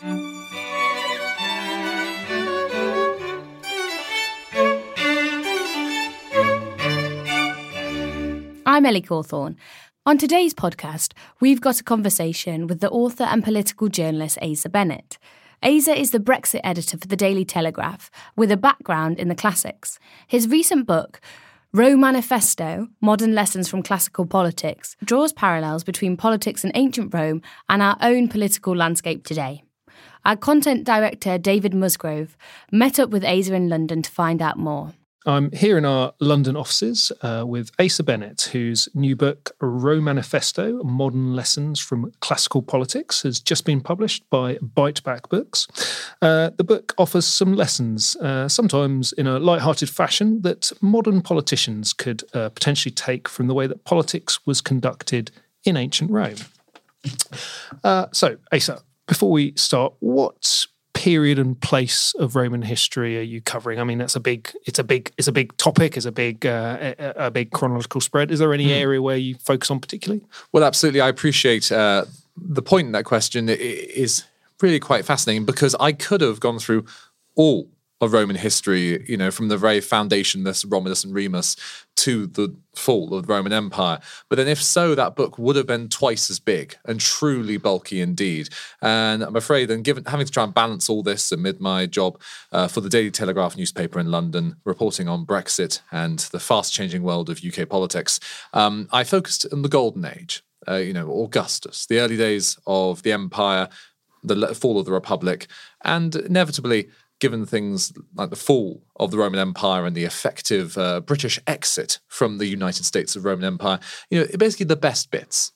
I'm Ellie Cawthorne. On today's podcast, we've got a conversation with the author and political journalist Asa Bennett. Asa is the Brexit editor for the Daily Telegraph, with a background in the classics. His recent book, Romanifesto Modern Lessons from Classical Politics, draws parallels between politics in ancient Rome and our own political landscape today. Our content director, David Musgrove, met up with Asa in London to find out more. I'm here in our London offices uh, with Asa Bennett, whose new book, Romanifesto Modern Lessons from Classical Politics, has just been published by Biteback Books. Uh, the book offers some lessons, uh, sometimes in a light-hearted fashion, that modern politicians could uh, potentially take from the way that politics was conducted in ancient Rome. Uh, so, Asa, before we start, what period and place of Roman history are you covering? I mean, that's a big, it's a big, it's a big topic, it's a big, uh, a, a, big chronological spread. Is there any mm. area where you focus on particularly? Well, absolutely. I appreciate uh, the point in that question is really quite fascinating because I could have gone through all of Roman history, you know, from the very foundationless Romulus and Remus to the fall of the Roman Empire. But then, if so, that book would have been twice as big and truly bulky indeed. And I'm afraid, and given having to try and balance all this amid my job uh, for the Daily Telegraph newspaper in London, reporting on Brexit and the fast-changing world of UK politics, um, I focused on the Golden Age. Uh, you know, Augustus, the early days of the empire, the fall of the Republic, and inevitably given things like the fall of the Roman Empire and the effective uh, British exit from the United States of Roman Empire, you know, basically the best bits.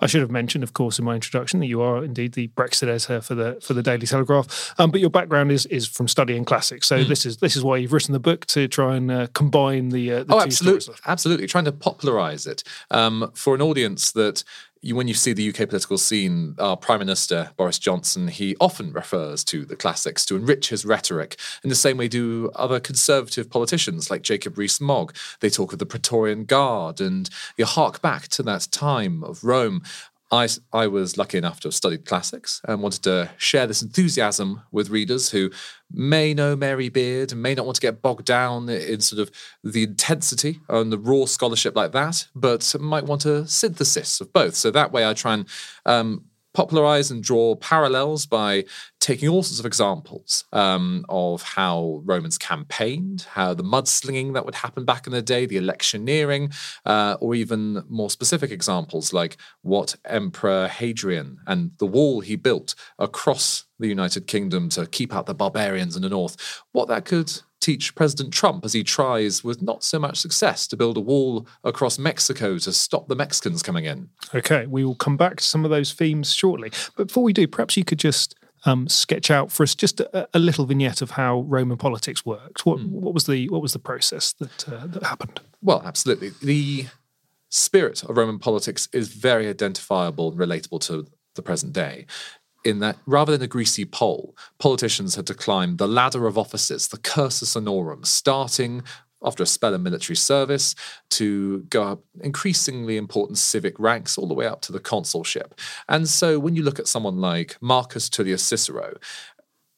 I should have mentioned, of course, in my introduction that you are indeed the Brexit editor for the for the Daily Telegraph. Um, but your background is is from studying classics, so mm. this is this is why you've written the book to try and uh, combine the, uh, the oh, absolutely, absolutely, trying to popularize it um, for an audience that you, when you see the UK political scene, our Prime Minister, Boris Johnson, he often refers to the classics to enrich his rhetoric. In the same way do other conservative politicians like Jacob Rees-Mogg. They talk of the Praetorian Guard and you hark back to that time of Rome. I, I was lucky enough to have studied classics and wanted to share this enthusiasm with readers who may know Mary Beard and may not want to get bogged down in sort of the intensity and the raw scholarship like that, but might want a synthesis of both. So that way I try and um, popularize and draw parallels by taking all sorts of examples um, of how Romans campaigned, how the mudslinging that would happen back in the day, the electioneering, uh, or even more specific examples like what Emperor Hadrian and the wall he built across the United Kingdom to keep out the barbarians in the north, what that could teach President Trump as he tries, with not so much success, to build a wall across Mexico to stop the Mexicans coming in. Okay, we will come back to some of those themes shortly. But before we do, perhaps you could just um, sketch out for us just a, a, little vignette of how Roman politics worked. What, mm. what was the what was the process that uh, that happened? Well, absolutely. The spirit of Roman politics is very identifiable and relatable to the present day in that rather than a greasy pole, politicians had to climb the ladder of offices, the cursus honorum, starting after a spell of military service to go up increasingly important civic ranks all the way up to the consulship. And so when you look at someone like Marcus Tullius Cicero,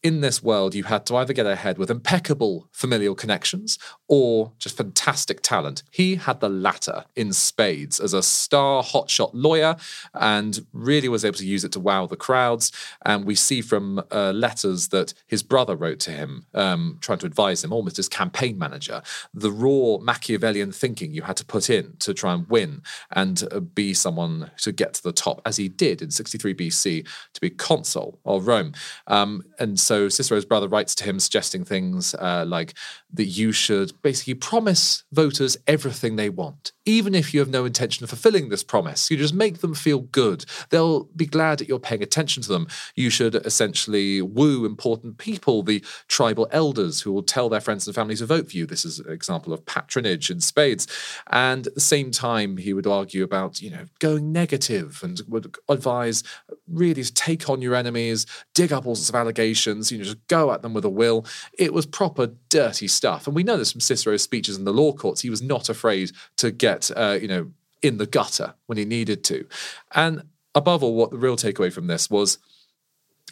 in this world, you had to either get ahead with impeccable familial connections or just fantastic talent. He had the latter in spades as a star hotshot lawyer and really was able to use it to wow the crowds. And we see from uh, letters that his brother wrote to him, um, trying to advise him, almost as campaign manager, the raw Machiavellian thinking you had to put in to try and win and uh, be someone to get to the top, as he did in 63 BC to be consul of Rome. Um, and so Cicero's brother writes to him suggesting things uh, like that you should basically promise voters everything they want, even if you have no intention of fulfilling this promise. You just make them feel good. They'll be glad that you're paying attention to them. You should essentially woo important people, the tribal elders who will tell their friends and family to vote for you. This is an example of patronage in spades. And at the same time, he would argue about, you know, going negative and would advise really to take on your enemies, dig up all sorts of allegations, you know, just go at them with a will. It was proper dirty stuff. And we know this from Cicero's speeches in the law courts. He was not afraid to get, uh, you know, in the gutter when he needed to. And above all, what the real takeaway from this was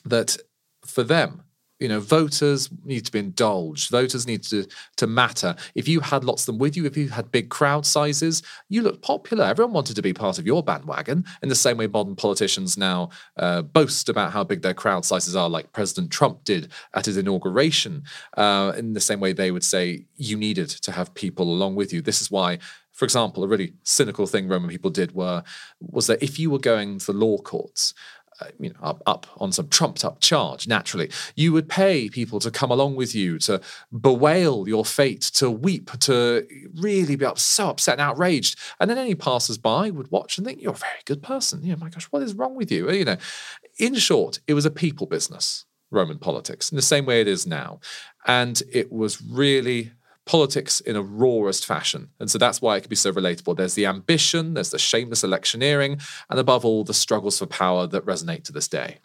that for them, you know, voters need to be indulged. Voters need to to matter. If you had lots of them with you, if you had big crowd sizes, you looked popular. Everyone wanted to be part of your bandwagon. In the same way, modern politicians now uh, boast about how big their crowd sizes are, like President Trump did at his inauguration. Uh, in the same way, they would say you needed to have people along with you. This is why for example, a really cynical thing Roman people did were was that if you were going to the law courts, Uh, you know, up, up on some trumped up charge, naturally. You would pay people to come along with you, to bewail your fate, to weep, to really be up, so upset and outraged. And then any passers by would watch and think, you're a very good person. You know, my gosh, what is wrong with you? You know, in short, it was a people business, Roman politics, in the same way it is now. And it was really politics in a rawest fashion. And so that's why it can be so relatable. There's the ambition, there's the shameless electioneering, and above all, the struggles for power that resonate to this day.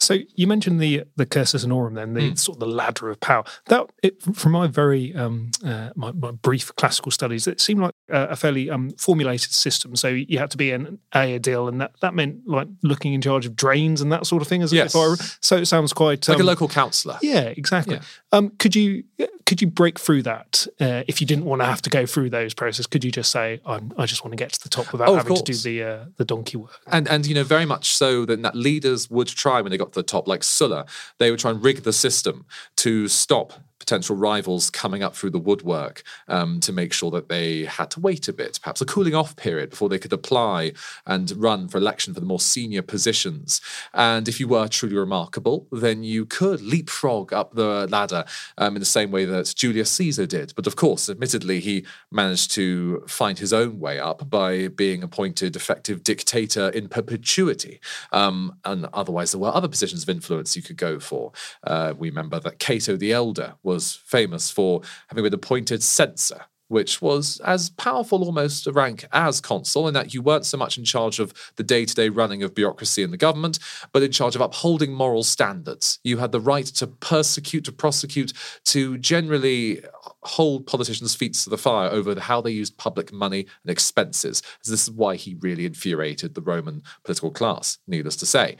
So you mentioned the the cursus honorum, then the mm. sort of the ladder of power. That, it, from my very um, uh, my, my, brief classical studies, it seemed like a, a fairly um, formulated system. So you had to be an aedile, and that, that meant like looking in charge of drains and that sort of thing. As yes. I, so it sounds quite like a um, local councillor. Yeah, exactly. Yeah. Um, could you could you break through that uh, if you didn't want to have to go through those processes? Could you just say, i just want to get to the top without oh, having to do the uh, the donkey work? And and you know very much so that, that leaders would try when they got to the top, like Sulla, they would try and rig the system to stop potential rivals coming up through the woodwork um, to make sure that they had to wait a bit, perhaps a cooling off period before they could apply and run for election for the more senior positions. And if you were truly remarkable, then you could leapfrog up the ladder um, in the same way that Julius Caesar did. But of course, admittedly, he managed to find his own way up by being appointed effective dictator in perpetuity. Um, and otherwise, there were other positions of influence you could go for. Uh, we remember that Cato the Elder was was famous for having been appointed censor which was as powerful almost a rank as consul, in that you weren't so much in charge of the day to day running of bureaucracy in the government, but in charge of upholding moral standards. You had the right to persecute, to prosecute, to generally hold politicians' feet to the fire over how they used public money and expenses. This is why he really infuriated the Roman political class, needless to say.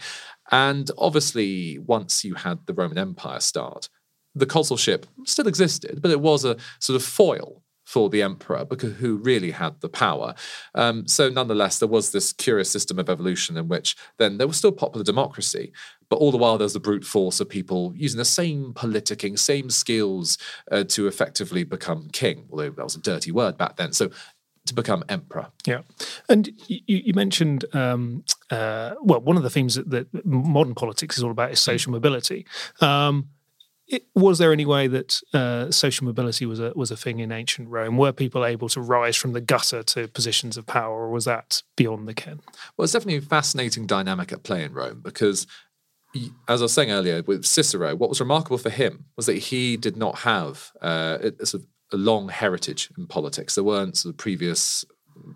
And obviously, once you had the Roman Empire start, the consulship still existed, but it was a sort of foil for the emperor because who really had the power. Um, so nonetheless, there was this curious system of evolution in which then there was still popular democracy, but all the while there's the brute force of people using the same politicking, same skills uh, to effectively become king, although that was a dirty word back then. So to become emperor. Yeah, and you, you mentioned um, uh, well, one of the themes that, that, modern politics is all about is social mobility. Um, it, was there any way that uh, social mobility was a was a thing in ancient Rome? Were people able to rise from the gutter to positions of power, or was that beyond the ken? Well, it's definitely a fascinating dynamic at play in Rome because, as I was saying earlier, with Cicero, what was remarkable for him was that he did not have uh, a, sort of a long heritage in politics. There weren't sort of previous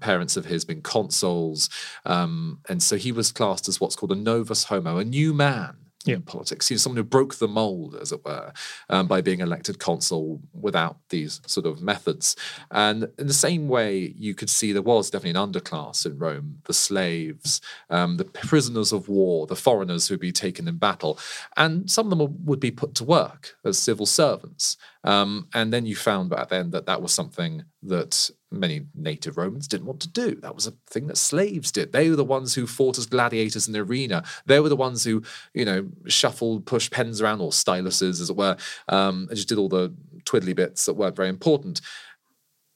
parents of his being consuls, um, and so he was classed as what's called a novus homo, a new man yeah. politics. He's someone who broke the mold, as it were, um, by being elected consul without these sort of methods. And in the same way, you could see there was definitely an underclass in Rome the slaves, um, the prisoners of war, the foreigners who'd be taken in battle. And some of them would be put to work as civil servants. Um, and then you found back then that that was something that many native Romans didn't want to do. That was a thing that slaves did. They were the ones who fought as gladiators in the arena. They were the ones who, you know, shuffled, pushed pens around, or styluses, as it were, um, and just did all the twiddly bits that weren't very important.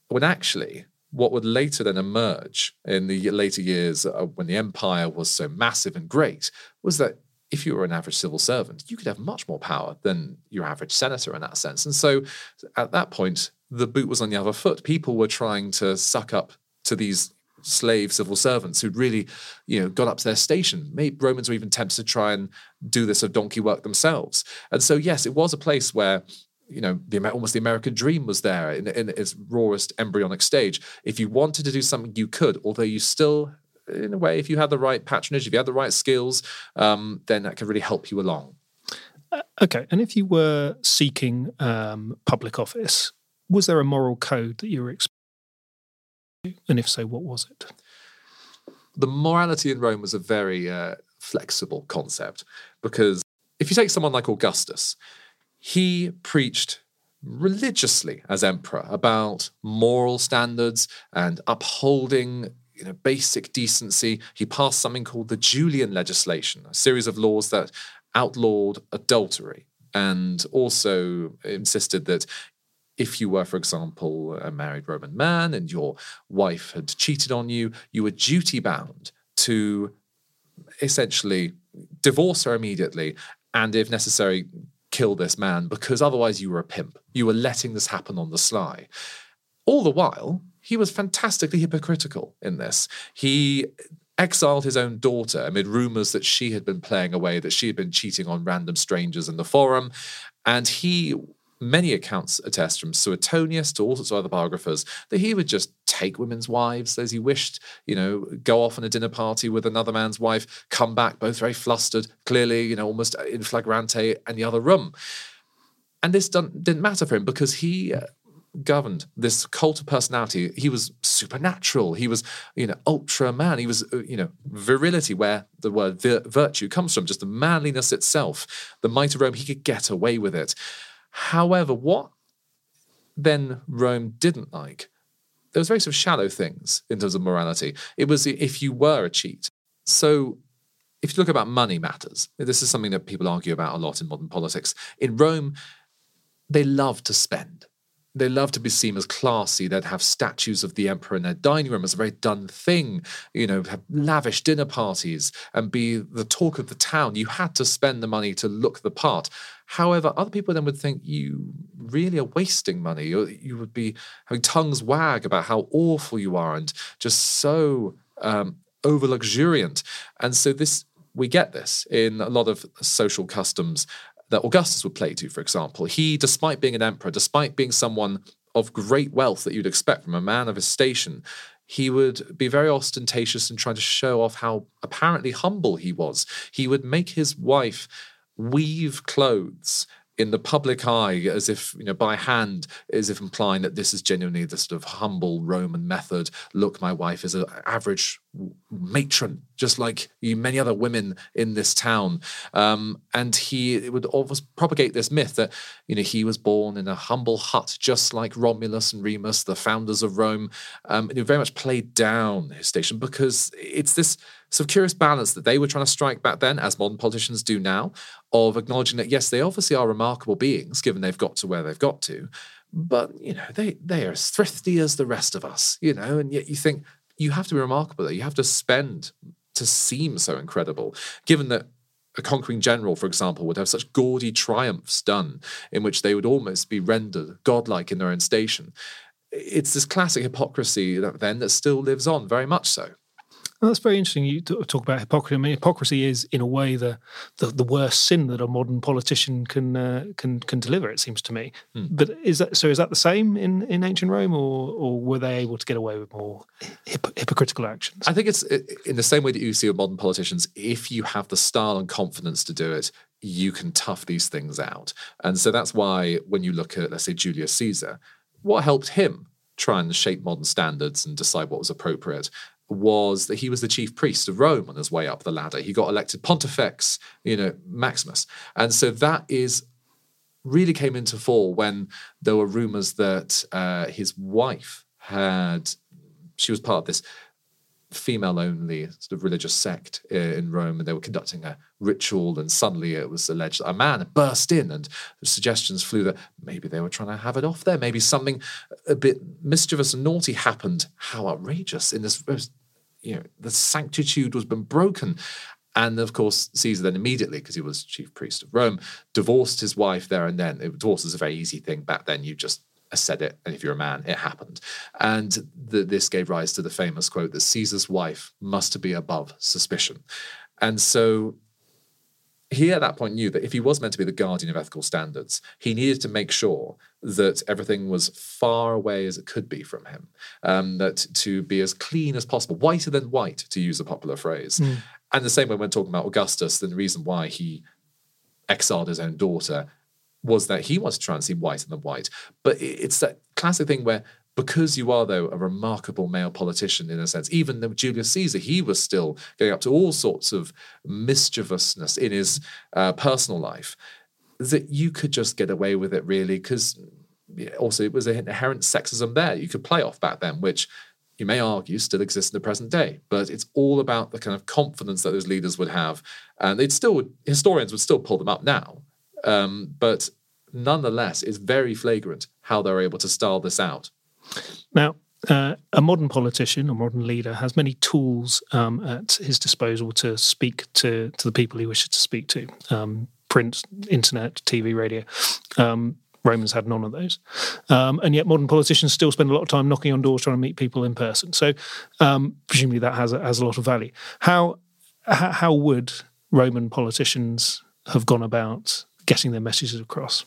When actually, what would later then emerge in the later years uh, when the empire was so massive and great was that if you were an average civil servant, you could have much more power than your average senator in that sense. And so at that point, the boot was on the other foot. People were trying to suck up to these slave civil servants who'd really, you know, got up to their station. Maybe Romans were even tempted to try and do this of donkey work themselves. And so, yes, it was a place where you know, the almost the American dream was there in, in, its rawest embryonic stage. If you wanted to do something, you could, although you still in a way, if you had the right patronage, if you had the right skills, um, then that could really help you along. Uh, okay, and if you were seeking um, public office, was there a moral code that you were expecting? And if so, what was it? The morality in Rome was a very uh, flexible concept because if you take someone like Augustus, he preached religiously as emperor about moral standards and upholding you know, basic decency. He passed something called the Julian legislation, a series of laws that outlawed adultery and also insisted that if you were, for example, a married Roman man and your wife had cheated on you, you were duty bound to essentially divorce her immediately and, if necessary, kill this man because otherwise you were a pimp. You were letting this happen on the sly. All the while, he was fantastically hypocritical in this. He exiled his own daughter amid rumors that she had been playing away, that she had been cheating on random strangers in the forum. And he, many accounts attest from Suetonius to all sorts of other biographers, that he would just take women's wives as he wished, you know, go off on a dinner party with another man's wife, come back both very flustered, clearly, you know, almost in flagrante in the other room. And this didn't matter for him because he uh, governed this cult of personality. He was supernatural. He was, you know, ultra man. He was, uh, you know, virility, where the word vir- virtue comes from, just the manliness itself. The might of Rome, he could get away with it. However, what then Rome didn't like, there was very sort of shallow things in terms of morality. It was if you were a cheat. So if you look about money matters, this is something that people argue about a lot in modern politics. In Rome, they love to spend they love to be seen as classy. They'd have statues of the emperor in their dining room as a very done thing, you know, have lavish dinner parties and be the talk of the town. You had to spend the money to look the part. However, other people then would think you really are wasting money. You, you would be having tongues wag about how awful you are and just so um, over luxuriant. And so this we get this in a lot of social customs that Augustus would play to, for example. He, despite being an emperor, despite being someone of great wealth that you'd expect from a man of his station, he would be very ostentatious and trying to show off how apparently humble he was. He would make his wife weave clothes in the public eye as if you know by hand as if implying that this is genuinely the sort of humble roman method. Look my wife is an average matron just like many other women in this town. Um, and he would always propagate this myth that you know he was born in a humble hut just like romulus and remus the founders of rome. Um, and he very much played down his station because it's this of curious balance that they were trying to strike back then as modern politicians do now of acknowledging that yes, they obviously are remarkable beings, given they've got to where they've got to, but you know they they are as thrifty as the rest of us, you know, and yet you think you have to be remarkable. You have to spend to seem so incredible, given that a conquering general, for example, would have such gaudy triumphs done in which they would almost be rendered godlike in their own station. It's this classic hypocrisy that then that still lives on, very much so. Well, that's very interesting. You talk about hypocrisy. I mean, hypocrisy is, in a way, the the, the worst sin that a modern politician can uh, can can deliver. It seems to me. Mm. But is that so? Is that the same in, in ancient Rome, or or were they able to get away with more hip, hypocritical actions? I think it's in the same way that you see with modern politicians. If you have the style and confidence to do it, you can tough these things out. And so that's why when you look at, let's say, Julius Caesar, what helped him try and shape modern standards and decide what was appropriate was that he was the chief priest of Rome on his way up the ladder. He got elected Pontifex, you know, Maximus. And so that is really came into fall when there were rumors that uh, his wife had, she was part of this female only sort of religious sect in Rome, and they were conducting a ritual. And suddenly it was alleged that a man burst in, and suggestions flew that maybe they were trying to have it off there. Maybe something a bit mischievous and naughty happened. How outrageous in this, you know, the sanctitude was been broken. And of course, Caesar then immediately, because he was chief priest of Rome, divorced his wife there and then. Divorce is a very easy thing back then. You just said it, and if you're a man, it happened. And this gave rise to the famous quote that Caesar's wife must be above suspicion. And so he at that point knew that if he was meant to be the guardian of ethical standards, he needed to make sure that everything was far away as it could be from him, um, that to be as clean as possible, whiter than white, to use a popular phrase. Mm. And the same way when talking about Augustus, then the reason why he exiled his own daughter was that he wanted to try and seem whiter than white. But it's that classic thing where because you are, though, a remarkable male politician in a sense, even though Julius Caesar, he was still going up to all sorts of mischievousness in his uh, personal life, that you could just get away with it really, because also it was an inherent sexism there you could play off back then, which you may argue still exists in the present day. But it's all about the kind of confidence that those leaders would have. And they'd still, historians would still pull them up now. Um, but nonetheless, it's very flagrant how they're able to style this out. Now, uh, a modern politician or modern leader has many tools um, at his disposal to speak to, to the people he wishes to speak to um, print, internet, TV, radio. Um, Romans had none of those. Um, and yet, modern politicians still spend a lot of time knocking on doors trying to meet people in person. So, um, presumably, that has a, has a lot of value. How, how would Roman politicians have gone about getting their messages across?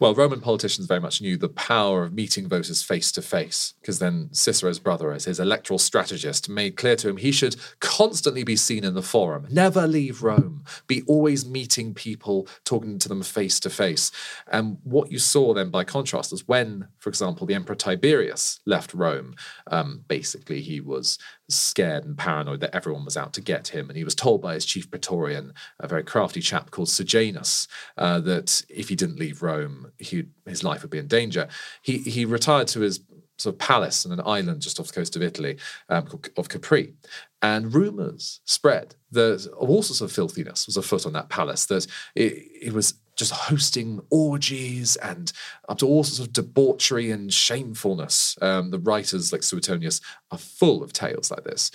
Well, Roman politicians very much knew the power of meeting voters face to face, because then Cicero's brother, as his electoral strategist, made clear to him he should constantly be seen in the forum, never leave Rome, be always meeting people, talking to them face to face. And what you saw then, by contrast, is when, for example, the Emperor Tiberius left Rome, um, basically he was scared and paranoid that everyone was out to get him. And he was told by his chief praetorian, a very crafty chap called Sejanus, uh, that if he didn't leave Rome, he, his life would be in danger. He, he retired to his sort of palace in an island just off the coast of Italy um, of Capri. And rumors spread that all sorts of filthiness was afoot on that palace, that it, it was just hosting orgies and up to all sorts of debauchery and shamefulness. Um, the writers like Suetonius are full of tales like this.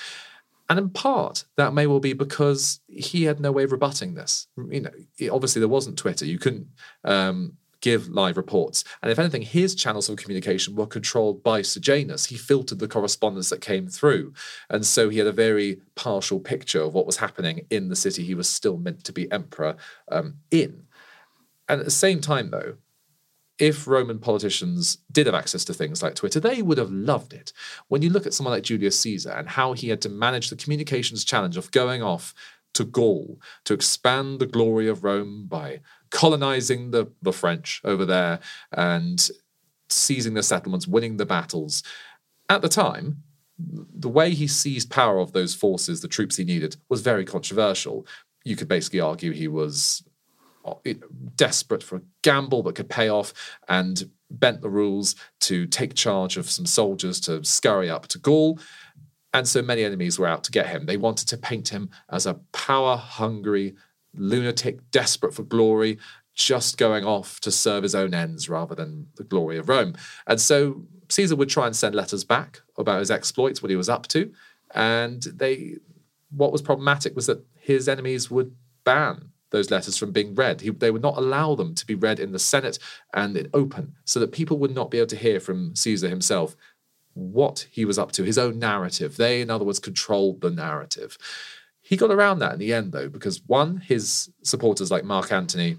And in part, that may well be because he had no way of rebutting this. You know, obviously there wasn't Twitter. You couldn't um, give live reports. And if anything, his channels of communication were controlled by Sejanus. He filtered the correspondence that came through. And so he had a very partial picture of what was happening in the city he was still meant to be emperor um, in. And at the same time, though, if Roman politicians did have access to things like Twitter, they would have loved it. When you look at someone like Julius Caesar and how he had to manage the communications challenge of going off to Gaul to expand the glory of Rome by colonizing the, the French over there and seizing the settlements, winning the battles. At the time, the way he seized power of those forces, the troops he needed, was very controversial. You could basically argue he was desperate for a gamble that could pay off and bent the rules to take charge of some soldiers to scurry up to Gaul. And so many enemies were out to get him. They wanted to paint him as a power hungry lunatic, desperate for glory, just going off to serve his own ends rather than the glory of Rome. And so Caesar would try and send letters back about his exploits, what he was up to. And they what was problematic was that his enemies would ban those letters from being read. He, they would not allow them to be read in the Senate and in open, so that people would not be able to hear from Caesar himself what he was up to, his own narrative. They, in other words, controlled the narrative. He got around that in the end, though, because one, his supporters like Mark Antony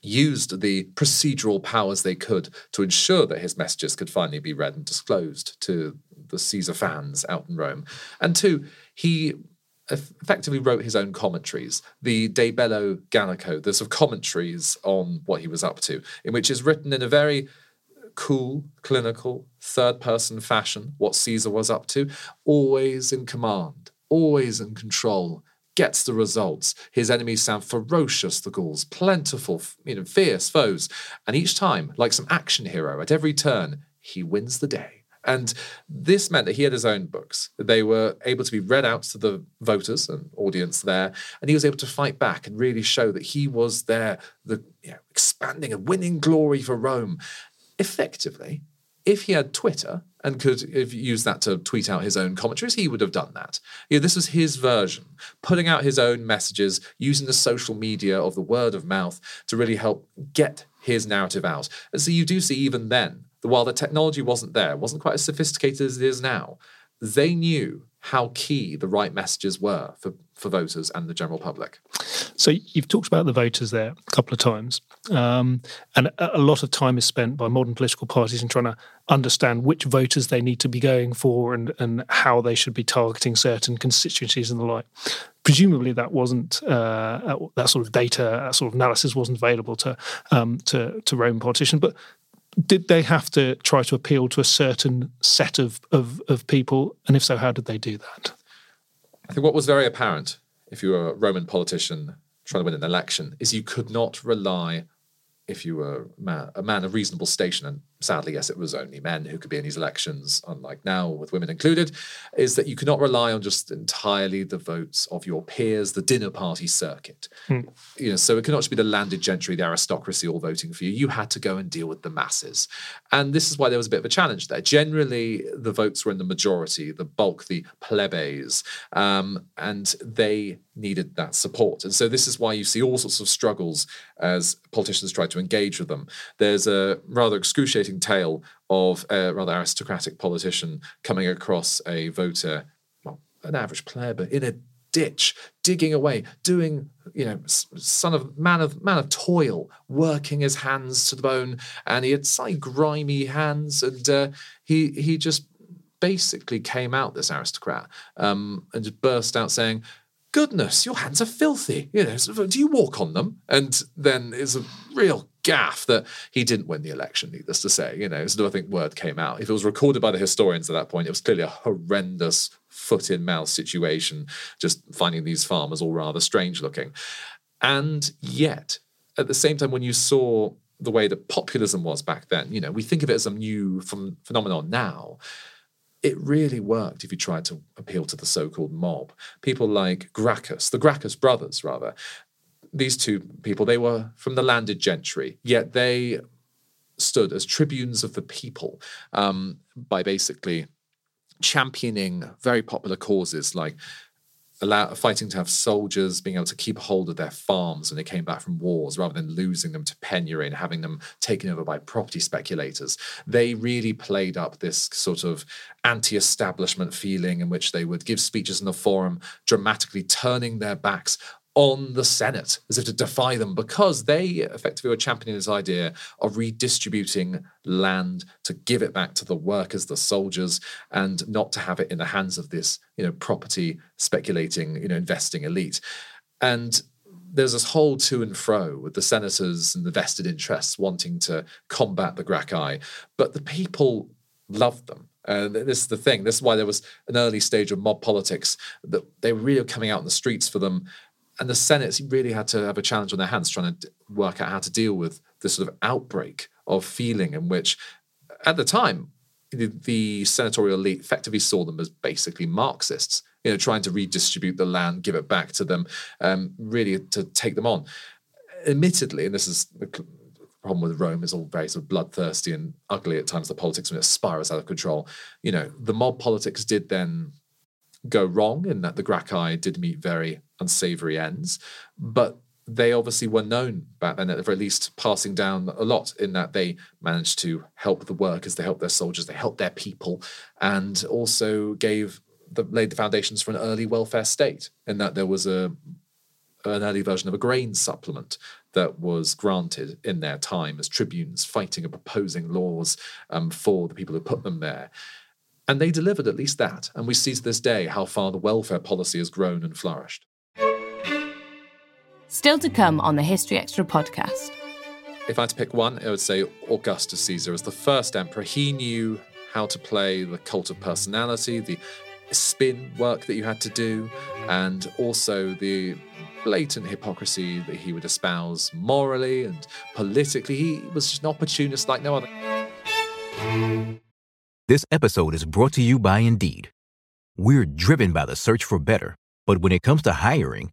used the procedural powers they could to ensure that his messages could finally be read and disclosed to the Caesar fans out in Rome. And two, he effectively wrote his own commentaries, the De Bello Gallico, the sort of commentaries on what he was up to, in which is written in a very cool, clinical, third person fashion what Caesar was up to, always in command, always in control, gets the results. His enemies sound ferocious, the Gauls, plentiful, you know, fierce foes. And each time, like some action hero, at every turn, he wins the day. And this meant that he had his own books. They were able to be read out to the voters and audience there. And he was able to fight back and really show that he was there, the you know, expanding and winning glory for Rome. Effectively, if he had Twitter and could use that to tweet out his own commentaries, he would have done that. You know, this was his version, putting out his own messages, using the social media of the word of mouth to really help get his narrative out. And so you do see even then, while the technology wasn't there, wasn't quite as sophisticated as it is now, they knew how key the right messages were for, for voters and the general public. So you've talked about the voters there a couple of times, um, and a lot of time is spent by modern political parties in trying to understand which voters they need to be going for and and how they should be targeting certain constituencies and the like. Presumably, that wasn't uh, that sort of data, that sort of analysis wasn't available to um, to to Roman politicians, but did they have to try to appeal to a certain set of, of, of people? And if so, how did they do that? I think what was very apparent if you were a Roman politician trying to win an election is you could not rely if you were a man, a man of reasonable station, and sadly, yes, it was only men who could be in these elections, unlike now with women included, is that you could not rely on just entirely the votes of your peers, the dinner party circuit. Hmm. You know, so it could not just be the landed gentry, the aristocracy all voting for you. You had to go and deal with the masses. And this is why there was a bit of a challenge there. Generally, the votes were in the majority, the bulk, the plebes, um, and they needed that support. And so this is why you see all sorts of struggles as politicians try to engage with them. There's a rather excruciating tale of a rather aristocratic politician coming across a voter, well, an average pleb, in a ditch, digging away, doing, you know, son of man of man of toil, working his hands to the bone, and he had slightly grimy hands, and uh, he he just basically came out this aristocrat um, and just burst out saying, goodness, your hands are filthy. You know, do you walk on them? And then it's a real gaffe that he didn't win the election, needless to say. You know, so I think word came out. If it was recorded by the historians at that point, it was clearly a horrendous foot in mouth situation, just finding these farmers all rather strange looking. And yet, at the same time, when you saw the way that populism was back then, you know, we think of it as a new phenomenon now it really worked if you tried to appeal to the so-called mob. People like Gracchus, the Gracchus brothers, rather. These two people, they were from the landed gentry, yet they stood as tribunes of the people um, by basically championing very popular causes like allow, fighting to have soldiers being able to keep hold of their farms when they came back from wars rather than losing them to penury and having them taken over by property speculators. They really played up this sort of anti establishment feeling in which they would give speeches in the forum, dramatically turning their backs on the Senate as if to defy them because they effectively were championing this idea of redistributing land to give it back to the workers, the soldiers, and not to have it in the hands of this, you know, property speculating, you know, investing elite. And there's this whole to and fro with the senators and the vested interests wanting to combat the Gracchi, but the people loved them. And this is the thing. This is why there was an early stage of mob politics that they were really coming out in the streets for them and the Senate really had to have a challenge on their hands trying to work out how to deal with this sort of outbreak of feeling in which, at the time, the, the senatorial elite effectively saw them as basically Marxists, you know, trying to redistribute the land, give it back to them, um, really to take them on. Admittedly, and this is the problem with Rome is all very sort of bloodthirsty and ugly at times. The politics when it spirals out of control. You know, the mob politics did then go wrong in that the Gracchi did meet very unsavory ends, but they obviously were known back then, for at least, passing down a lot in that they managed to help the workers, they helped their soldiers, they helped their people, and also gave the, laid the foundations for an early welfare state. In that there was a an early version of a grain supplement that was granted in their time as tribunes fighting and proposing laws um, for the people who put them there. And they delivered at least that. And we see to this day how far the welfare policy has grown and flourished. Still to come on the History Extra podcast. If I had to pick one, I would say Augustus Caesar as the first emperor. He knew how to play the cult of personality, the spin work that you had to do, and also the blatant hypocrisy that he would espouse morally and politically. He was just an opportunist like no other. This episode is brought to you by Indeed. We're driven by the search for better, but when it comes to hiring,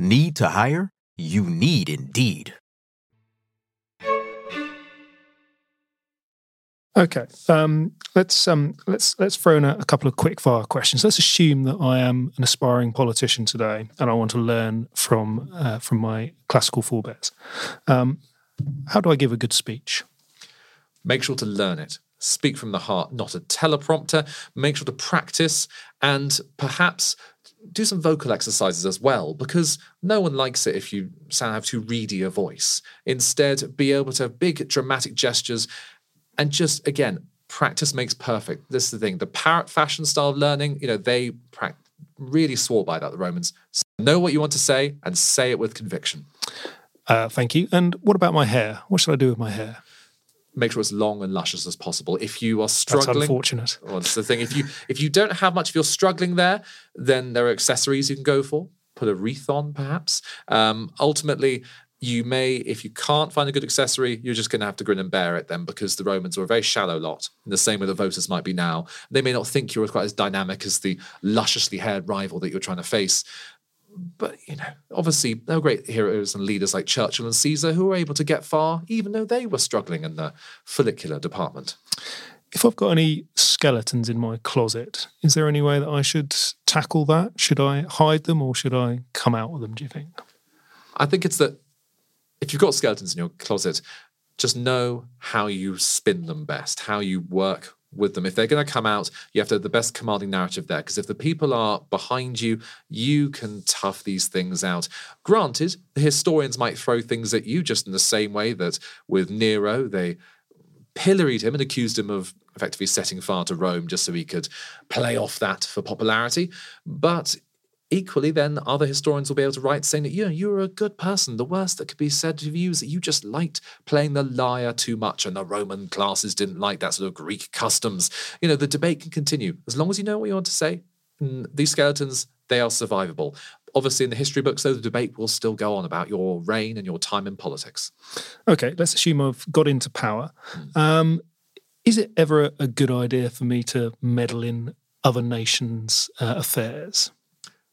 Need to hire? You need Indeed. Okay, um, let's um, let's let's throw in a, a couple of quick fire questions. Let's assume that I am an aspiring politician today, and I want to learn from uh, from my classical forebears. Um, how do I give a good speech? Make sure to learn it. Speak from the heart, not a teleprompter. Make sure to practice and perhaps do some vocal exercises as well, because no one likes it if you sound have too reedy a voice. Instead, be able to have big dramatic gestures and just again, practice makes perfect. This is the thing. The parrot fashion style of learning, you know, they pra- really swore by that, the Romans. So know what you want to say and say it with conviction. Uh, thank you. And what about my hair? What should I do with my hair? Make sure it's long and luscious as possible. If you are struggling, That's unfortunate. well, that's the thing. If you if you don't have much, if you're struggling there, then there are accessories you can go for. Put a wreath on, perhaps. Um, ultimately, you may, if you can't find a good accessory, you're just going to have to grin and bear it then, because the Romans were a very shallow lot, in the same way the voters might be now. They may not think you're quite as dynamic as the lusciously haired rival that you're trying to face. But you know, obviously, there were great heroes and leaders like Churchill and Caesar who were able to get far, even though they were struggling in the follicular department. If I've got any skeletons in my closet, is there any way that I should tackle that? Should I hide them or should I come out with them? Do you think? I think it's that if you've got skeletons in your closet, just know how you spin them best, how you work with them. If they're going to come out, you have to have the best commanding narrative there. Because if the people are behind you, you can tough these things out. Granted, the historians might throw things at you just in the same way that with Nero, they pilloried him and accused him of effectively setting fire to Rome just so he could play off that for popularity. But equally, then other historians will be able to write saying that you know, you were a good person. The worst that could be said of you is that you just liked playing the lyre too much, and the Roman classes didn't like that sort of Greek customs. You know, the debate can continue as long as you know what you want to say. These skeletons, they are survivable. Obviously, in the history books, though, the debate will still go on about your reign and your time in politics. Okay, let's assume I've got into power. Um, is it ever a, a good idea for me to meddle in other nations' uh, affairs?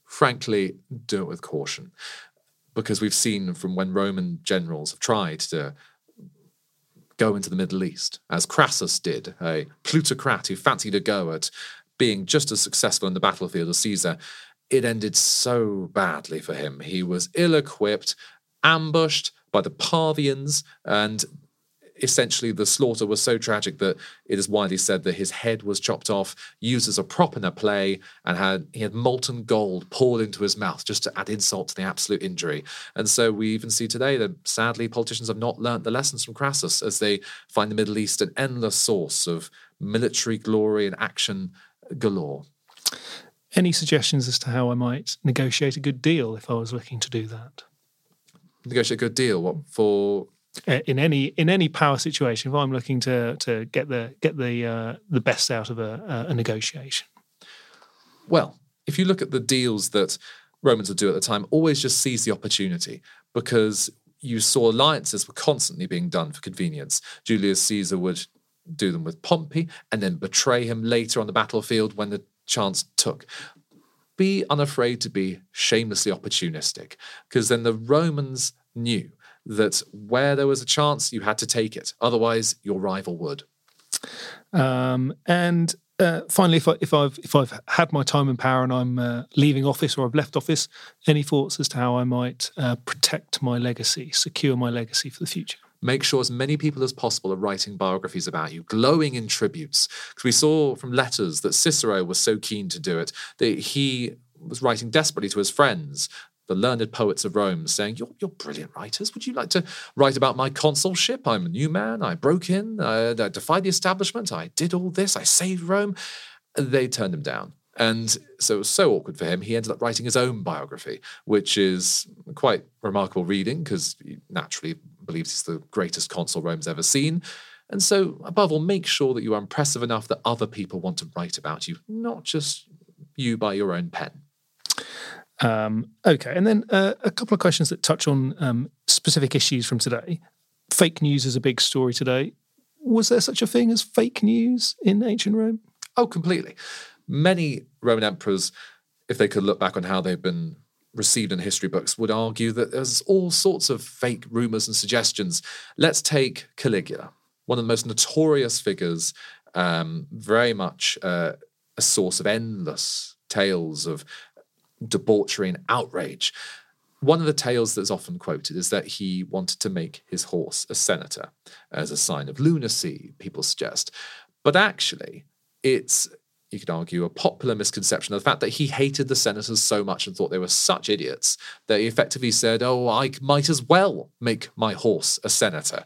Frankly, do it with caution. Because we've seen from when Roman generals have tried to go into the Middle East, as Crassus did, a plutocrat who fancied a go at being just as successful in the battlefield as Caesar, it ended so badly for him. He was ill equipped, ambushed by the Parthians, and essentially the slaughter was so tragic that it is widely said that his head was chopped off, used as a prop in a play, and had he had molten gold poured into his mouth just to add insult to the absolute injury. And so we even see today that sadly politicians have not learnt the lessons from Crassus as they find the Middle East an endless source of military glory and action galore. Any suggestions as to how I might negotiate a good deal if I was looking to do that? Negotiate a good deal. What for In any in any power situation, if I'm looking to to get the get the uh, the best out of a, a negotiation, Well, if you look at the deals that Romans would do at the time, always just seize the opportunity because you saw alliances were constantly being done for convenience. Julius Caesar would do them with Pompey and then betray him later on the battlefield when the chance took. Be unafraid to be shamelessly opportunistic because then the Romans knew that where there was a chance, you had to take it. Otherwise, your rival would. um, and uh, finally, if I if I've if I've had my time in power and I'm uh, leaving office or I've left office, any thoughts as to how I might uh, protect my legacy, secure my legacy for the future? make sure as many people as possible are writing biographies about you, glowing in tributes. Because we saw from letters that Cicero was so keen to do it that he was writing desperately to his friends, the learned poets of Rome, saying, You're, you're brilliant writers. Would you like to write about my consulship? I'm a new man. I broke in. Uh, I, I defied the establishment. I did all this. I saved Rome. They turned him down. And so it was so awkward for him, he ended up writing his own biography, which is quite remarkable reading because he naturally believes he's the greatest consul Rome's ever seen. And so, above all, make sure that you are impressive enough that other people want to write about you, not just you by your own pen. Um, okay, and then uh, a couple of questions that touch on um, specific issues from today. Fake news is a big story today. Was there such a thing as fake news in ancient Rome? Oh, completely. Many Roman emperors, if they could look back on how they've been received in history books, would argue that there's all sorts of fake rumors and suggestions. Let's take Caligula, one of the most notorious figures, um, very much uh, a source of endless tales of debauchery and outrage. One of the tales that's often quoted is that he wanted to make his horse a senator as a sign of lunacy, people suggest. But actually, it's, you could argue, a popular misconception of the fact that he hated the senators so much and thought they were such idiots that he effectively said, Oh, I might as well make my horse a senator.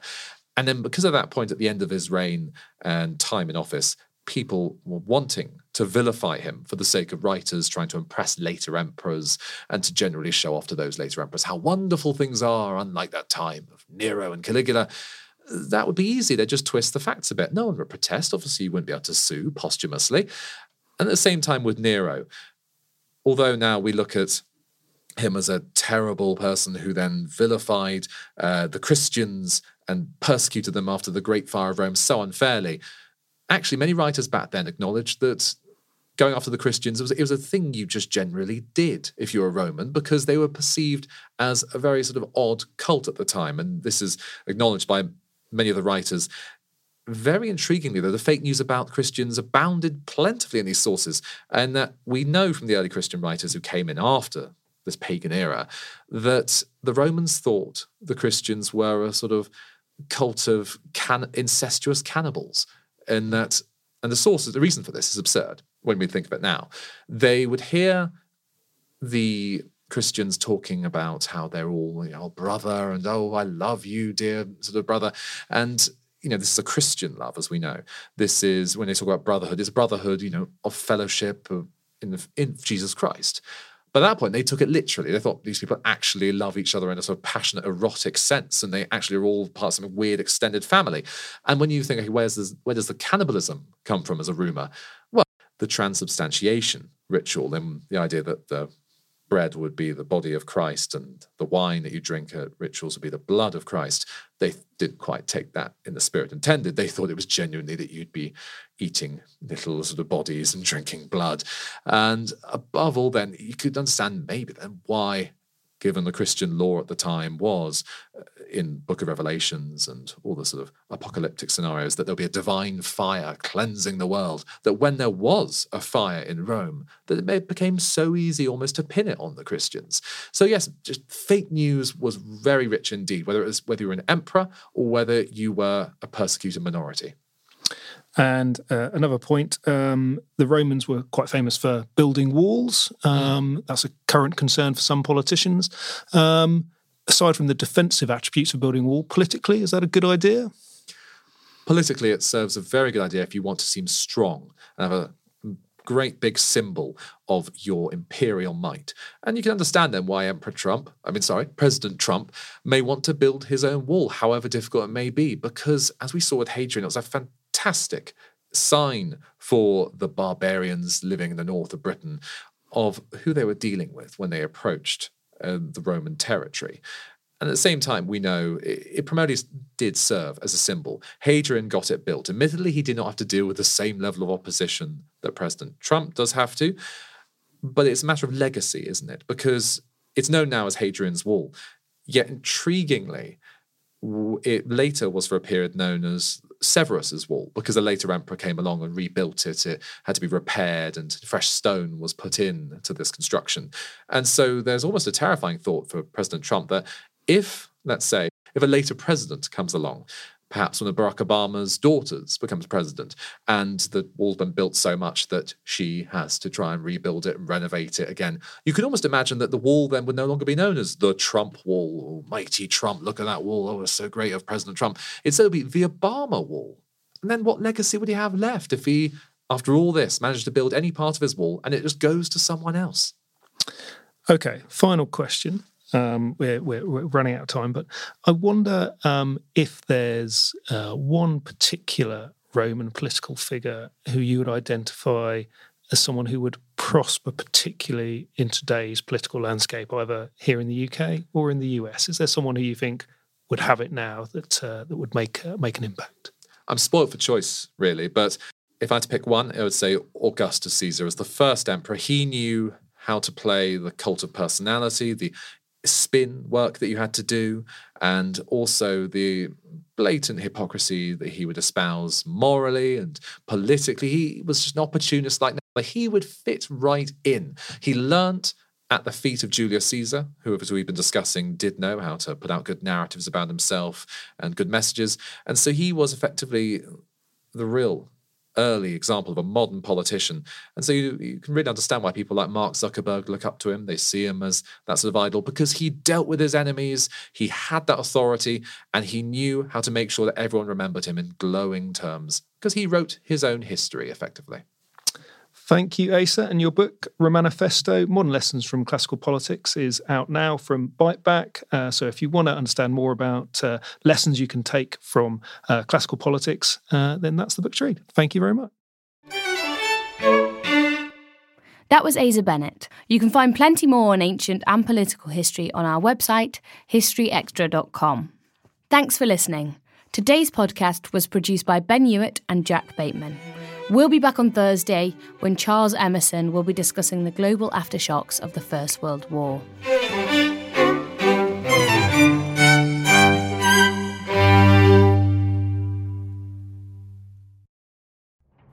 And then, because of that point at the end of his reign and time in office, people were wanting to vilify him for the sake of writers trying to impress later emperors and to generally show off to those later emperors how wonderful things are, unlike that time of Nero and Caligula. That would be easy. They'd just twist the facts a bit. No one would protest. Obviously, you wouldn't be able to sue posthumously. And at the same time with Nero, although now we look at him as a terrible person who then vilified uh, the Christians and persecuted them after the Great Fire of Rome so unfairly actually, many writers back then acknowledged that going after the Christians it was, it was a thing you just generally did if you were a Roman because they were perceived as a very sort of odd cult at the time. And this is acknowledged by many of the writers. Very intriguingly, though, the fake news about Christians abounded plentifully in these sources. And that we know from the early Christian writers who came in after this pagan era that the Romans thought the Christians were a sort of cult of can- incestuous cannibals and that and the source the reason for this is absurd when we think of it now. They would hear the Christians talking about how they're all, you know, brother, and oh, I love you, dear sort of brother. And, you know, this is a Christian love, as we know. This is when they talk about brotherhood, it's brotherhood, you know, of fellowship in, the, in Jesus Christ. By that point, they took it literally. They thought these people actually love each other in a sort of passionate, erotic sense, and they actually are all part of some weird extended family. And when you think, okay, where's this, where does the cannibalism come from as a rumor? Well, the transubstantiation ritual and the idea that the bread would be the body of Christ and the wine that you drink at rituals would be the blood of Christ. They didn't quite take that in the spirit intended. They thought it was genuinely that you'd be eating little sort of bodies and drinking blood. And above all, then you could understand maybe then why given the Christian law at the time was uh, in Book of Revelations and all the sort of apocalyptic scenarios that there'll be a divine fire cleansing the world. That when there was a fire in Rome, that it became so easy almost to pin it on the Christians. So yes, just fake news was very rich indeed, whether it was whether you were an emperor or whether you were a persecuted minority. And uh, another point, um, the Romans were quite famous for building walls. Um. That's a current concern for some politicians. Um, aside from the defensive attributes of building a wall, politically, is that a good idea? Politically, it serves a very good idea if you want to seem strong and have a great big symbol of your imperial might. And you can understand then why Emperor Trump, I mean, sorry, President Trump, may want to build his own wall, however difficult it may be, because as we saw with Hadrian, it was a fantastic fantastic sign for the barbarians living in the north of Britain of who they were dealing with when they approached uh, the Roman territory. And at the same time, we know it, primarily did serve as a symbol. Hadrian got it built. Admittedly, he did not have to deal with the same level of opposition that President Trump does have to, but it's a matter of legacy, isn't it? Because it's known now as Hadrian's Wall. Yet, intriguingly, it later was for a period known as Severus's wall because a later emperor came along and rebuilt it. It had to be repaired and fresh stone was put in to this construction. And so there's almost a terrifying thought for President Trump that if, let's say, if a later president comes along perhaps one of Barack Obama's daughters becomes president, and the wall's been built so much that she has to try and rebuild it and renovate it again. You can almost imagine that the wall then would no longer be known as the Trump wall, mighty Trump, look at that wall, oh, it's so great of President Trump. Instead, it would be the Obama wall. And then what legacy would he have left if he, after all this, managed to build any part of his wall and it just goes to someone else? Okay, final question. Um, we're, we're, we're, running out of time, but I wonder um, if there's uh, one particular Roman political figure who you would identify as someone who would prosper particularly in today's political landscape, either here in the UK or in the US. Is there someone who you think would have it now that uh, that would make uh, make an impact? I'm spoiled for choice, really, but if I had to pick one, I would say Augustus Caesar as the first emperor. He knew how to play the cult of personality, the spin work that you had to do, and also the blatant hypocrisy that he would espouse morally and politically. He was just an opportunist like that. He would fit right in. He learnt at the feet of Julius Caesar, who, as we've been discussing, did know how to put out good narratives about himself and good messages. And so he was effectively the real early example of a modern politician. And so you, you, can really understand why people like Mark Zuckerberg look up to him. They see him as that sort of idol because he dealt with his enemies, he had that authority, and he knew how to make sure that everyone remembered him in glowing terms because he wrote his own history effectively. Thank you, Asa. And your book, Romanifesto Modern Lessons from Classical Politics, is out now from Biteback. Uh, so if you want to understand more about uh, lessons you can take from uh, classical politics, uh, then that's the book to read. Thank you very much. That was Asa Bennett. You can find plenty more on ancient and political history on our website, historyextra.com. Thanks for listening. Today's podcast was produced by Ben Hewitt and Jack Bateman. We'll be back on Thursday when Charles Emerson will be discussing the global aftershocks of the First World War.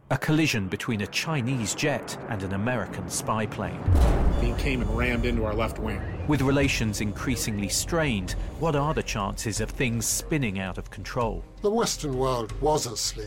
A collision between a Chinese jet and an American spy plane. He came and rammed into our left wing. With relations increasingly strained, what are the chances of things spinning out of control? The Western world was asleep.